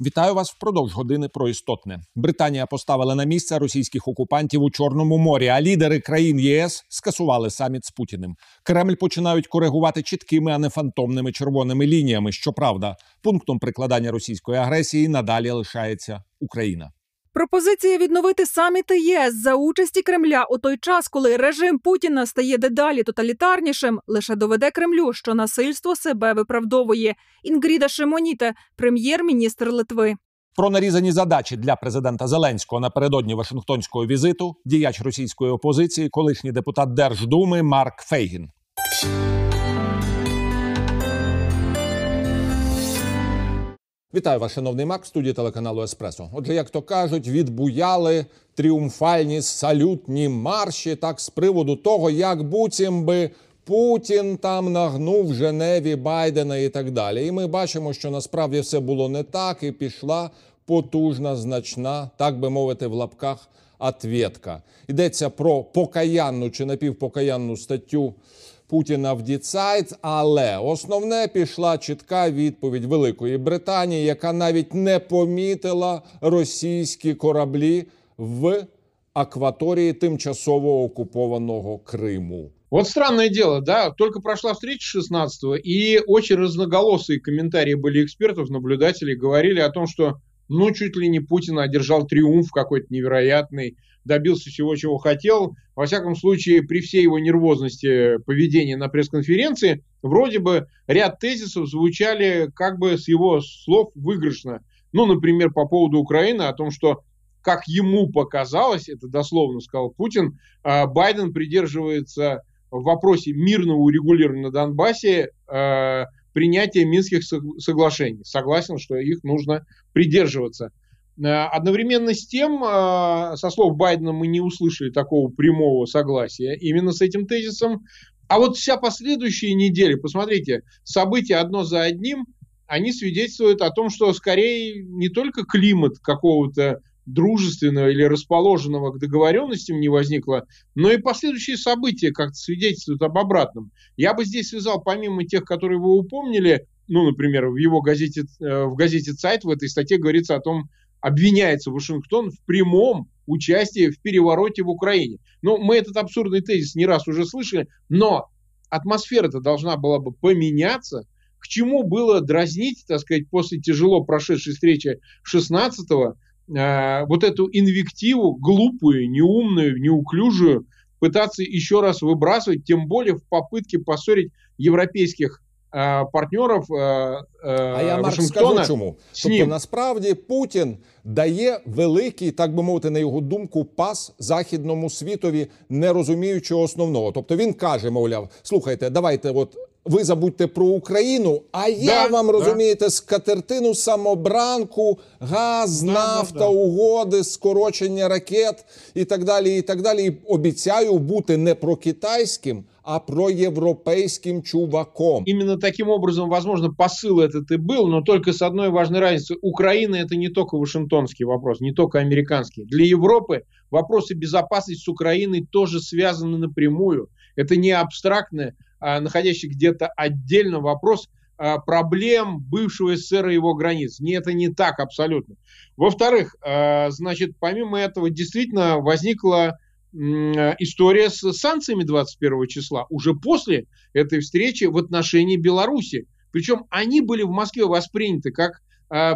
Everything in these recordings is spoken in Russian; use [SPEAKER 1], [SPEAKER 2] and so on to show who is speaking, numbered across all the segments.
[SPEAKER 1] Вітаю вас впродовж години про істотне. Британія поставила на місце російських окупантів у Чорному морі. А лідери країн ЄС скасували саміт з Путіним. Кремль починають коригувати чіткими, а не фантомними червоними лініями. Щоправда, пунктом прикладання російської агресії надалі лишається Україна.
[SPEAKER 2] Пропозиція відновити саміти ЄС за участі Кремля у той час, коли режим Путіна стає дедалі тоталітарнішим, лише доведе Кремлю, що насильство себе виправдовує. Інгріда Шимоніте, прем'єр-міністр Литви.
[SPEAKER 1] Про нарізані задачі для президента Зеленського напередодні Вашингтонського візиту діяч російської опозиції, колишній депутат Держдуми Марк Фейгін. Вітаю вас, шановний Марк, в студії телеканалу Еспресо. Отже, як то кажуть, відбуяли тріумфальні салютні марші так з приводу того, як буцім би Путін там нагнув Женеві Байдена і так далі. І ми бачимо, що насправді все було не так, і пішла потужна, значна, так би мовити, в лапках ответка. Йдеться про покаянну чи напівпокаянну статтю. Путіна в Діцайт, але основне пішла чітка відповідь Великої Британії, яка навіть не помітила російські кораблі в акваторії тимчасово окупованого Криму.
[SPEAKER 3] Вот странное дело, да, только прошла встреча 16-го, и очень разноголосые комментарии были экспертов, наблюдателей, говорили о том, что ну, чуть ли не Путин одержал триумф какой-то невероятный, добился всего, чего хотел. Во всяком случае, при всей его нервозности поведения на пресс-конференции, вроде бы ряд тезисов звучали как бы с его слов выигрышно. Ну, например, по поводу Украины, о том, что как ему показалось, это дословно сказал Путин, а, Байден придерживается в вопросе мирного урегулирования на Донбассе а, принятия Минских соглашений. Согласен, что их нужно придерживаться. Э, одновременно с тем, э, со слов Байдена, мы не услышали такого прямого согласия именно с этим тезисом. А вот вся последующая неделя, посмотрите, события одно за одним, они свидетельствуют о том, что скорее не только климат какого-то дружественного или расположенного к договоренностям не возникло, но и последующие события как-то свидетельствуют об обратном. Я бы здесь связал, помимо тех, которые вы упомнили, ну, например, в его газете, э, в газете «Цайт» в этой статье говорится о том, обвиняется Вашингтон в прямом участии в перевороте в Украине. Ну, мы этот абсурдный тезис не раз уже слышали, но атмосфера-то должна была бы поменяться. К чему было дразнить, так сказать, после тяжело прошедшей встречи 16-го, э, вот эту инвективу глупую, неумную, неуклюжую, пытаться еще раз выбрасывать, тем более в попытке поссорить европейских партнерів е, е,
[SPEAKER 1] а я Марк скажу чому. Тобто насправді Путін дає великий, так би мовити, на його думку, пас західному світові, не розуміючи основного. Тобто він каже, мовляв, слухайте, давайте, от ви забудьте про Україну, а я да, вам розумієте, да. скатертину самобранку, газ, да, нафта, да, угоди, скорочення ракет і так далі. І так далі. І обіцяю бути не про китайським а проевропейским чуваком.
[SPEAKER 3] Именно таким образом, возможно, посыл этот и был, но только с одной важной разницей. Украина это не только вашингтонский вопрос, не только американский. Для Европы вопросы безопасности с Украиной тоже связаны напрямую. Это не абстрактный, а находящий где-то отдельно вопрос а, проблем бывшего СССР и его границ. Не, это не так абсолютно. Во-вторых, а, значит, помимо этого действительно возникла история с санкциями 21 числа, уже после этой встречи в отношении Беларуси. Причем они были в Москве восприняты как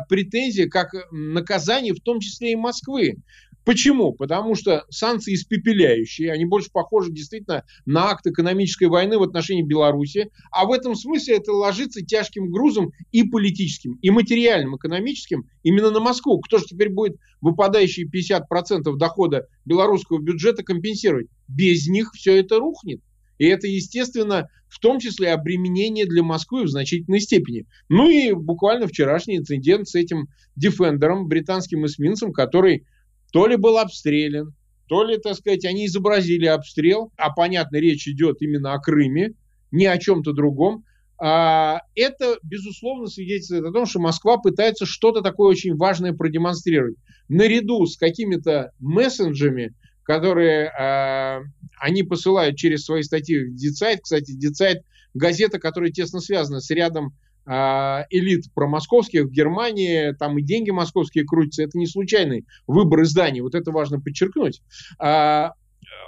[SPEAKER 3] претензии, как наказание, в том числе и Москвы. Почему? Потому что санкции испепеляющие, они больше похожи действительно на акт экономической войны в отношении Беларуси, а в этом смысле это ложится тяжким грузом и политическим, и материальным, экономическим именно на Москву. Кто же теперь будет выпадающие 50% дохода белорусского бюджета компенсировать? Без них все это рухнет. И это, естественно, в том числе обременение для Москвы в значительной степени. Ну и буквально вчерашний инцидент с этим дефендером, британским эсминцем, который то ли был обстрелян, то ли, так сказать, они изобразили обстрел, а понятно, речь идет именно о Крыме, не о чем-то другом. А, это, безусловно, свидетельствует о том, что Москва пытается что-то такое очень важное продемонстрировать. Наряду с какими-то мессенджерами, которые э, они посылают через свои статьи в Дицайт. Кстати, Дицайт – газета, которая тесно связана с рядом а, элит промосковских в Германии, там и деньги московские крутятся, это не случайный выбор изданий, вот это важно подчеркнуть. А,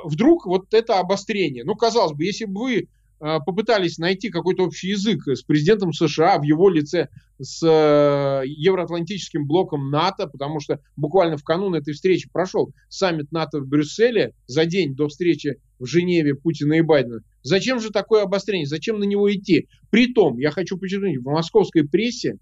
[SPEAKER 3] вдруг вот это обострение, ну, казалось бы, если бы вы а, попытались найти какой-то общий язык с президентом США в его лице, с э, евроатлантическим блоком НАТО, потому что буквально в канун этой встречи прошел саммит НАТО в Брюсселе за день до встречи в Женеве Путина и Байдена. Зачем же такое обострение? Зачем на него идти? Притом, я хочу подчеркнуть, в московской прессе,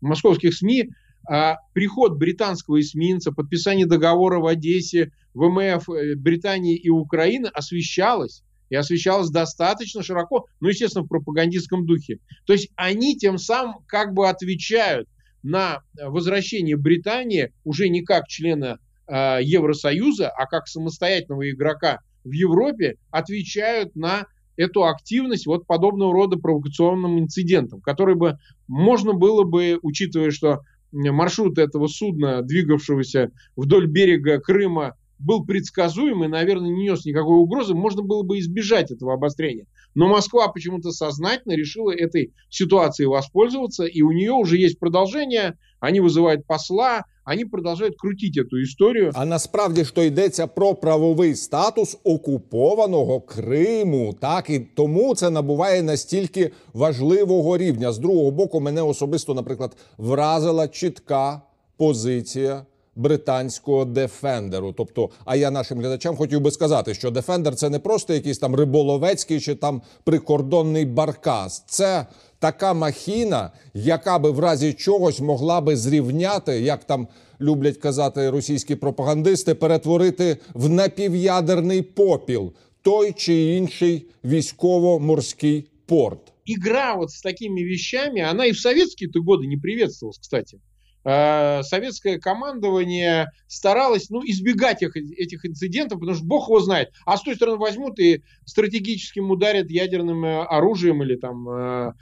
[SPEAKER 3] в московских СМИ а, приход британского эсминца, подписание договора в Одессе, ВМФ э, Британии и Украины освещалось и освещалось достаточно широко, ну, естественно, в пропагандистском духе. То есть они тем самым как бы отвечают на возвращение Британии уже не как члена э, Евросоюза, а как самостоятельного игрока в Европе, отвечают на эту активность вот подобного рода провокационным инцидентам, которые бы можно было бы, учитывая, что маршрут этого судна, двигавшегося вдоль берега Крыма, был предсказуем и, наверное, не нес никакой угрозы, можно было бы избежать этого обострения. Но Москва почему-то сознательно решила этой ситуацией воспользоваться, и у нее уже есть продолжение, они вызывают посла, они продовжують крутити эту історію.
[SPEAKER 1] А насправді що йдеться про правовий статус окупованого Криму, так і тому це набуває настільки важливого рівня. З другого боку, мене особисто, наприклад, вразила чітка позиція британського дефендеру. Тобто, а я нашим глядачам хотів би сказати, що дефендер це не просто якийсь там риболовецький чи там прикордонний баркас. Це така махіна, яка би в разі чогось могла би зрівняти, як там люблять казати російські пропагандисти, перетворити в напів'ядерний попіл той чи інший військово-морський порт.
[SPEAKER 3] Игра вот с такими вещами, она и в советские-то годы не приветствовалась, кстати. Э, советское командование старалось ну, избегать их, этих инцидентов, потому что бог его знает. А с той стороны возьмут и стратегическим ударят ядерным э, оружием или там э,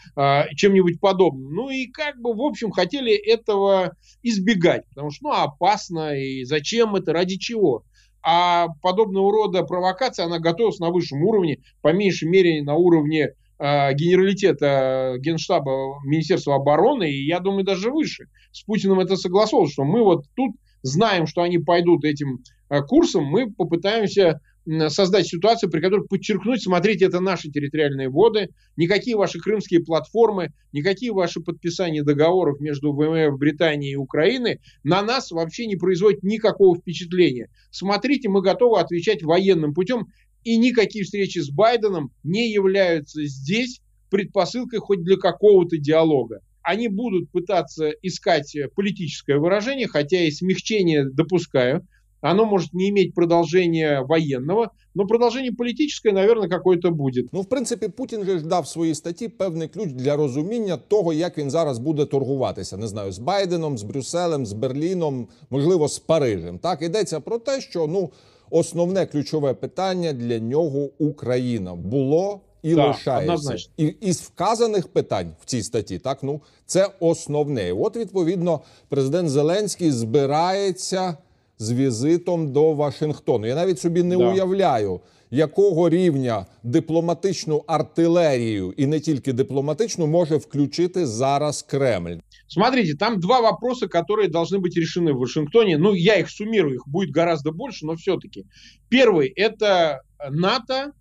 [SPEAKER 3] чем-нибудь подобным. Ну и как бы, в общем, хотели этого избегать, потому что ну, опасно, и зачем это, ради чего. А подобного рода провокация, она готовилась на высшем уровне, по меньшей мере на уровне генералитета Генштаба Министерства обороны, и я думаю, даже выше. С Путиным это согласовалось, что мы вот тут знаем, что они пойдут этим э, курсом, мы попытаемся создать ситуацию, при которой подчеркнуть, смотрите, это наши территориальные воды, никакие ваши крымские платформы, никакие ваши подписания договоров между ВМФ Британии и Украины на нас вообще не производят никакого впечатления. Смотрите, мы готовы отвечать военным путем И никакие встречи с Байденом не являются здесь предпосылкой хоть для какого-то диалога. Они будут пытаться искать политическое выражение, хотя и смягчение допускаю. Оно может не иметь продолжения воєнного, но продовження політичне, наверное, какое-то буде.
[SPEAKER 1] Ну, в принципі, Путін же ж дав в своїй статті певний ключ для розуміння того, як він зараз буде торгуватися. Не знаю, з Байденом, з Брюсселем, з Берліном, можливо, з Парижем. Так йдеться про те, що ну основне ключове питання для нього Україна було і так, лишається і із вказаних питань в цій статті. Так ну це основне. От відповідно президент Зеленський збирається з візитом до Вашингтону. Я навіть собі не да. уявляю. Якого рівня дипломатичну артилерію і не тільки дипломатичну може включити зараз Кремль?
[SPEAKER 3] Смотрите, там два вопроса, которые должны быть решены в Вашингтоне. Ну, я их суммирую, их будет гораздо больше, но все-таки. Первый – это НАТО,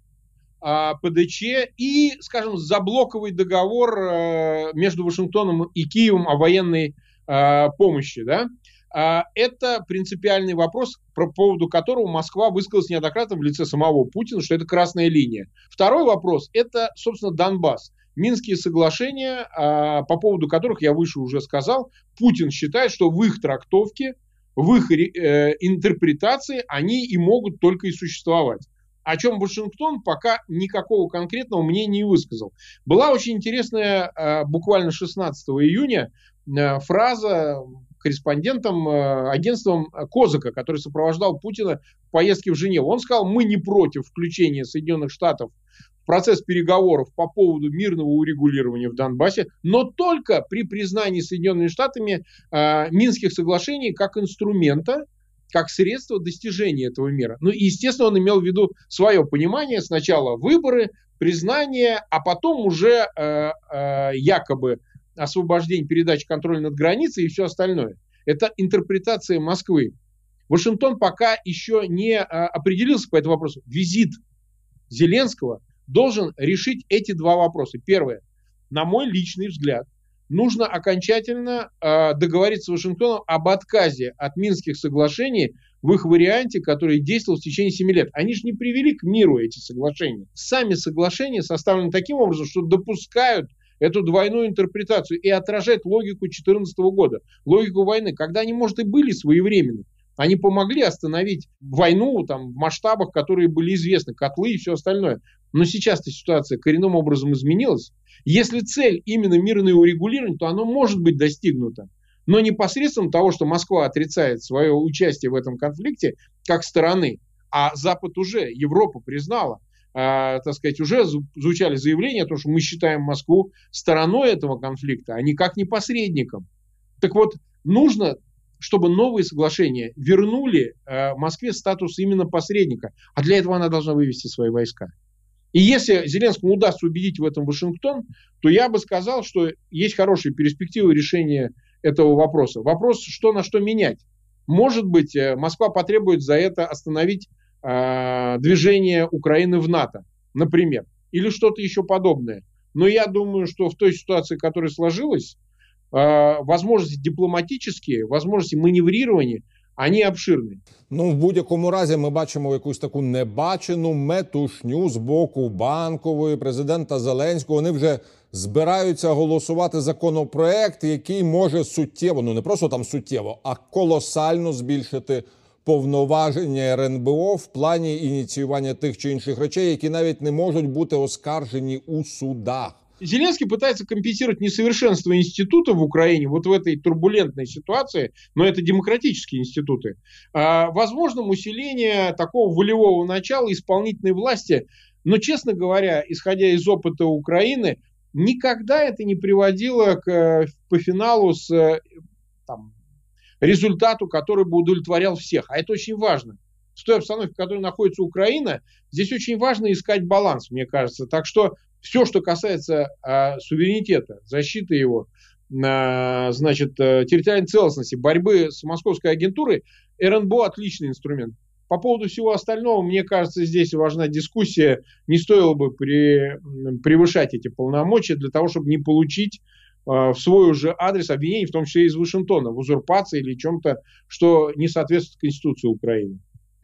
[SPEAKER 3] а, ПДЧ и, скажем, заблоковый договор э, между Вашингтоном и Киевом о военной а, помощи. Да? А, это принципиальный вопрос, по поводу которого Москва высказалась неоднократно в лице самого Путина, что это красная линия. Второй вопрос – это, собственно, Донбасс. Минские соглашения, а, по поводу которых я выше уже сказал, Путин считает, что в их трактовке, в их э, интерпретации они и могут только и существовать. О чем Вашингтон пока никакого конкретного мнения не высказал. Была очень интересная, а, буквально 16 июня, э, фраза корреспондентом э, агентством Козака, который сопровождал Путина в поездке в Женеву. Он сказал, мы не против включения Соединенных Штатов процесс переговоров по поводу мирного урегулирования в Донбассе, но только при признании Соединенными Штатами э, Минских соглашений как инструмента, как средство достижения этого мира. Ну, и, естественно, он имел в виду свое понимание. Сначала выборы, признание, а потом уже э, э, якобы освобождение, передача контроля над границей и все остальное. Это интерпретация Москвы. Вашингтон пока еще не а, определился по этому вопросу. Визит Зеленского должен решить эти два вопроса. Первое. На мой личный взгляд, нужно окончательно э, договориться с Вашингтоном об отказе от Минских соглашений в их варианте, который действовал в течение 7 лет. Они же не привели к миру эти соглашения. Сами соглашения составлены таким образом, что допускают эту двойную интерпретацию и отражают логику 2014 года, логику войны, когда они, может, и были своевременны. Они помогли остановить войну там, в масштабах, которые были известны, котлы и все остальное. Но сейчас-то ситуация коренным образом изменилась. Если цель именно мирное урегулирование, то оно может быть достигнуто. Но не посредством того, что Москва отрицает свое участие в этом конфликте как стороны, а Запад уже, Европа признала, э, так сказать, уже звучали заявления о том, что мы считаем Москву стороной этого конфликта, а никак не посредником. Так вот, нужно чтобы новые соглашения вернули э, Москве статус именно посредника. А для этого она должна вывести свои войска. И если Зеленскому удастся убедить в этом Вашингтон, то я бы сказал, что есть хорошие перспективы решения этого вопроса. Вопрос, что на что менять. Может быть, э, Москва потребует за это остановить э, движение Украины в НАТО, например, или что-то еще подобное. Но я думаю, что в той ситуации, которая сложилась, э, возможности дипломатические, возможности маневрирования, Ані обширні.
[SPEAKER 1] Ну в будь-якому разі ми бачимо якусь таку небачену метушню з боку банкової президента Зеленського. Вони вже збираються голосувати законопроект, який може суттєво, ну не просто там суттєво, а колосально збільшити повноваження РНБО в плані ініціювання тих чи інших речей, які навіть не можуть бути оскаржені у судах.
[SPEAKER 3] Зеленский пытается компенсировать несовершенство института в Украине вот в этой турбулентной ситуации, но это демократические институты, а, возможным усиление такого волевого начала исполнительной власти. Но, честно говоря, исходя из опыта Украины, никогда это не приводило к, по финалу с там, результату, который бы удовлетворял всех. А это очень важно. В той обстановке, в которой находится Украина, здесь очень важно искать баланс, мне кажется. Так что все, что касается э, суверенитета, защиты его, э, значит, э, территориальной целостности, борьбы с московской агентурой, РНБО отличный инструмент. По поводу всего остального, мне кажется, здесь важна дискуссия. Не стоило бы при, превышать эти полномочия для того, чтобы не получить в свой уже адрес обвинений, в том числе из Вашингтона, в узурпации или чем-то, что не соответствует Конституции Украины.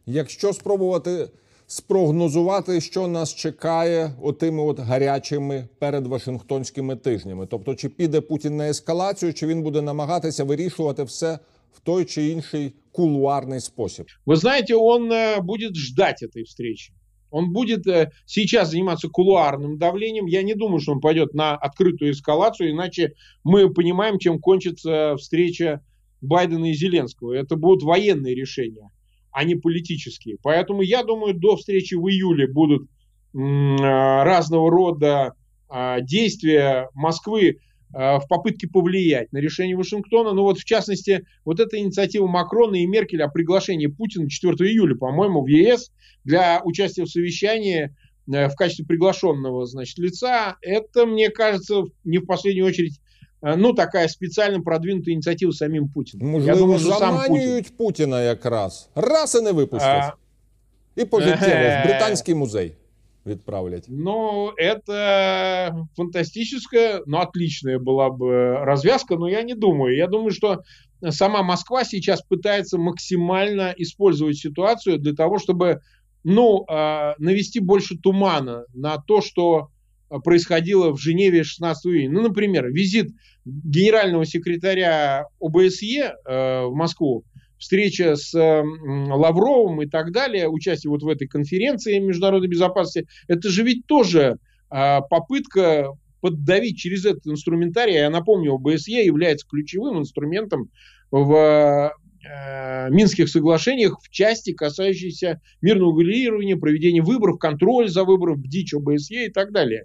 [SPEAKER 1] Якщо спробувати спрогнозувати, що нас чекає отими от гарячими перед Вашингтонськими тижнями. Тобто, чи піде Путін на ескалацію, чи він буде намагатися вирішувати все в той чи інший кулуарный способ?
[SPEAKER 3] Вы знаете, он э, будет ждать этой встречи. Он будет э, сейчас заниматься кулуарным давлением. Я не думаю, что он пойдет на открытую эскалацию, иначе мы понимаем, чем кончится встреча Байдена и Зеленского. Это будут военные решения а не политические. Поэтому я думаю, до встречи в июле будут а, разного рода а, действия Москвы в попытке повлиять на решение Вашингтона. Ну вот, в частности, вот эта инициатива Макрона и Меркеля о приглашении Путина 4 июля, по-моему, в ЕС для участия в совещании э, в качестве приглашенного, значит, лица, это, мне кажется, не в последнюю очередь Э, ну, такая специально продвинутая инициатива самим Путиным.
[SPEAKER 1] Можливо, Я думаю, що сам Путін. Путіна якраз. Раз і не випустять. А... І пожиттєво в Британський музей відправлять.
[SPEAKER 3] Ну, это фантастическая, но отличная была бы развязка, но я не думаю. Я думаю, что сама Москва сейчас пытается максимально использовать ситуацию для того, чтобы ну, э, навести больше тумана на то, что происходило в Женеве 16 июня. Ну, например, визит генерального секретаря ОБСЕ э, в Москву, встреча с Лавровым и так далее, участие вот в этой конференции международной безопасности, это же ведь тоже э, попытка поддавить через этот инструментарий. Я напомню, ОБСЕ является ключевым инструментом в э, Минских соглашениях в части, касающейся мирного урегулирования, проведения выборов, контроль за выбором, бдич ОБСЕ и так далее.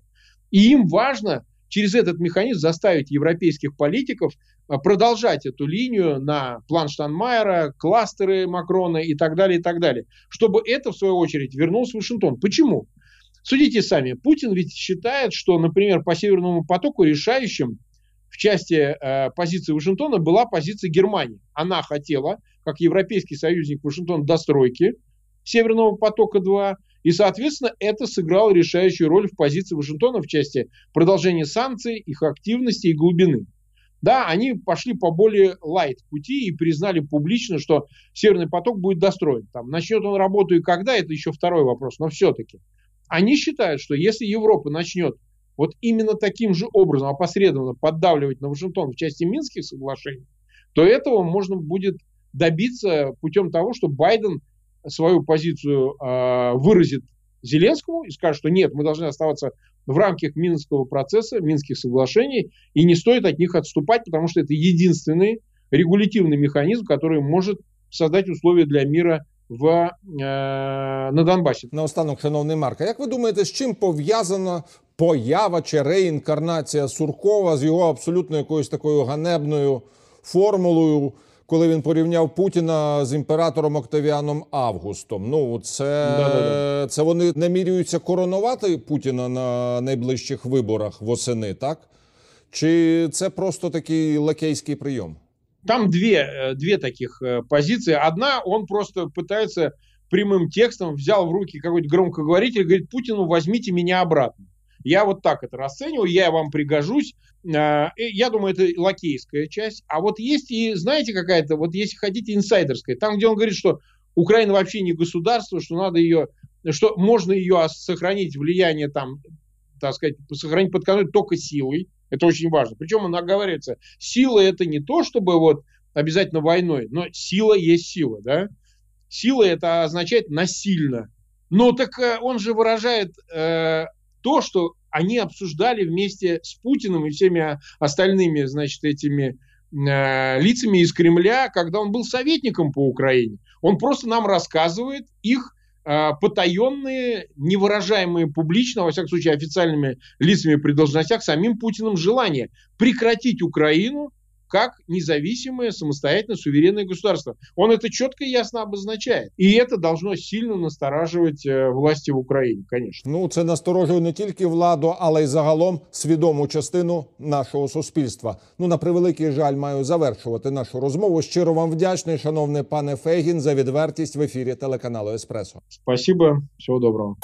[SPEAKER 3] И им важно через этот механизм заставить европейских политиков а, продолжать эту линию на план Штанмайера, кластеры Макрона и так далее, и так далее. Чтобы это, в свою очередь, вернулось в Вашингтон. Почему? Судите сами. Путин ведь считает, что, например, по Северному потоку решающим в части э, позиции Вашингтона была позиция Германии. Она хотела, как европейский союзник Вашингтона, достройки Северного потока-2, и, соответственно, это сыграло решающую роль в позиции Вашингтона в части продолжения санкций, их активности и глубины. Да, они пошли по более лайт пути и признали публично, что Северный поток будет достроен. Там, начнет он работу и когда, это еще второй вопрос, но все-таки. Они считают, что если Европа начнет вот именно таким же образом опосредованно поддавливать на Вашингтон в части Минских соглашений, то этого можно будет добиться путем того, что Байден свою позицию э, выразит Зеленскому и скажет, что нет, мы должны оставаться в рамках Минского процесса, Минских соглашений, и не стоит от них отступать, потому что это единственный регулятивный механизм, который может создать условия для мира в, е, на Донбасі.
[SPEAKER 1] Наостанок, шановний Марк, а як ви думаєте, з чим пов'язана поява чи реінкарнація Суркова з його абсолютно якоюсь такою ганебною формулою, коли він порівняв Путіна з імператором Октавіаном Августом? Ну, це,
[SPEAKER 3] Да-да-да.
[SPEAKER 1] це вони намірюються коронувати Путіна на найближчих виборах восени, так? Чи це просто такий лакейський прийом?
[SPEAKER 3] Там две, э, две таких э, позиции. Одна, он просто пытается прямым текстом, взял в руки какой-то громкоговоритель и говорит, Путину, возьмите меня обратно. Я вот так это расцениваю, я вам пригожусь. И Я думаю, это лакейская часть. А вот есть и, знаете, какая-то, вот если хотите, инсайдерская. Там, где он говорит, что Украина вообще не государство, что надо ее, что можно ее сохранить влияние там, так сказать, сохранить под контролем только силой. Это очень важно. Причем он оговаривается, сила это не то, чтобы вот обязательно войной, но сила есть сила, да? Сила это означает насильно. Но так э, он же выражает э, то, что они обсуждали вместе с Путиным и всеми остальными, значит, этими э, лицами из Кремля, когда он был советником по Украине. Он просто нам рассказывает их э, потаенные, невыражаемые публично, во всяком случае, официальными лицами при должностях, самим Путиным желание прекратить Украину как независимое, самостоятельное, суверенное государство. Он это четко и ясно обозначает. И это должно сильно настораживать э, власти в Украине, конечно.
[SPEAKER 1] Ну, це насторожує не тільки владу, але й загалом свідому частину нашого суспільства. Ну, на превеликий жаль, маю завершувати нашу розмову. Щиро вам вдячний, шановний пане Фейгін, за відвертість в ефірі телеканалу Еспресо.
[SPEAKER 3] Спасибо, всего доброго.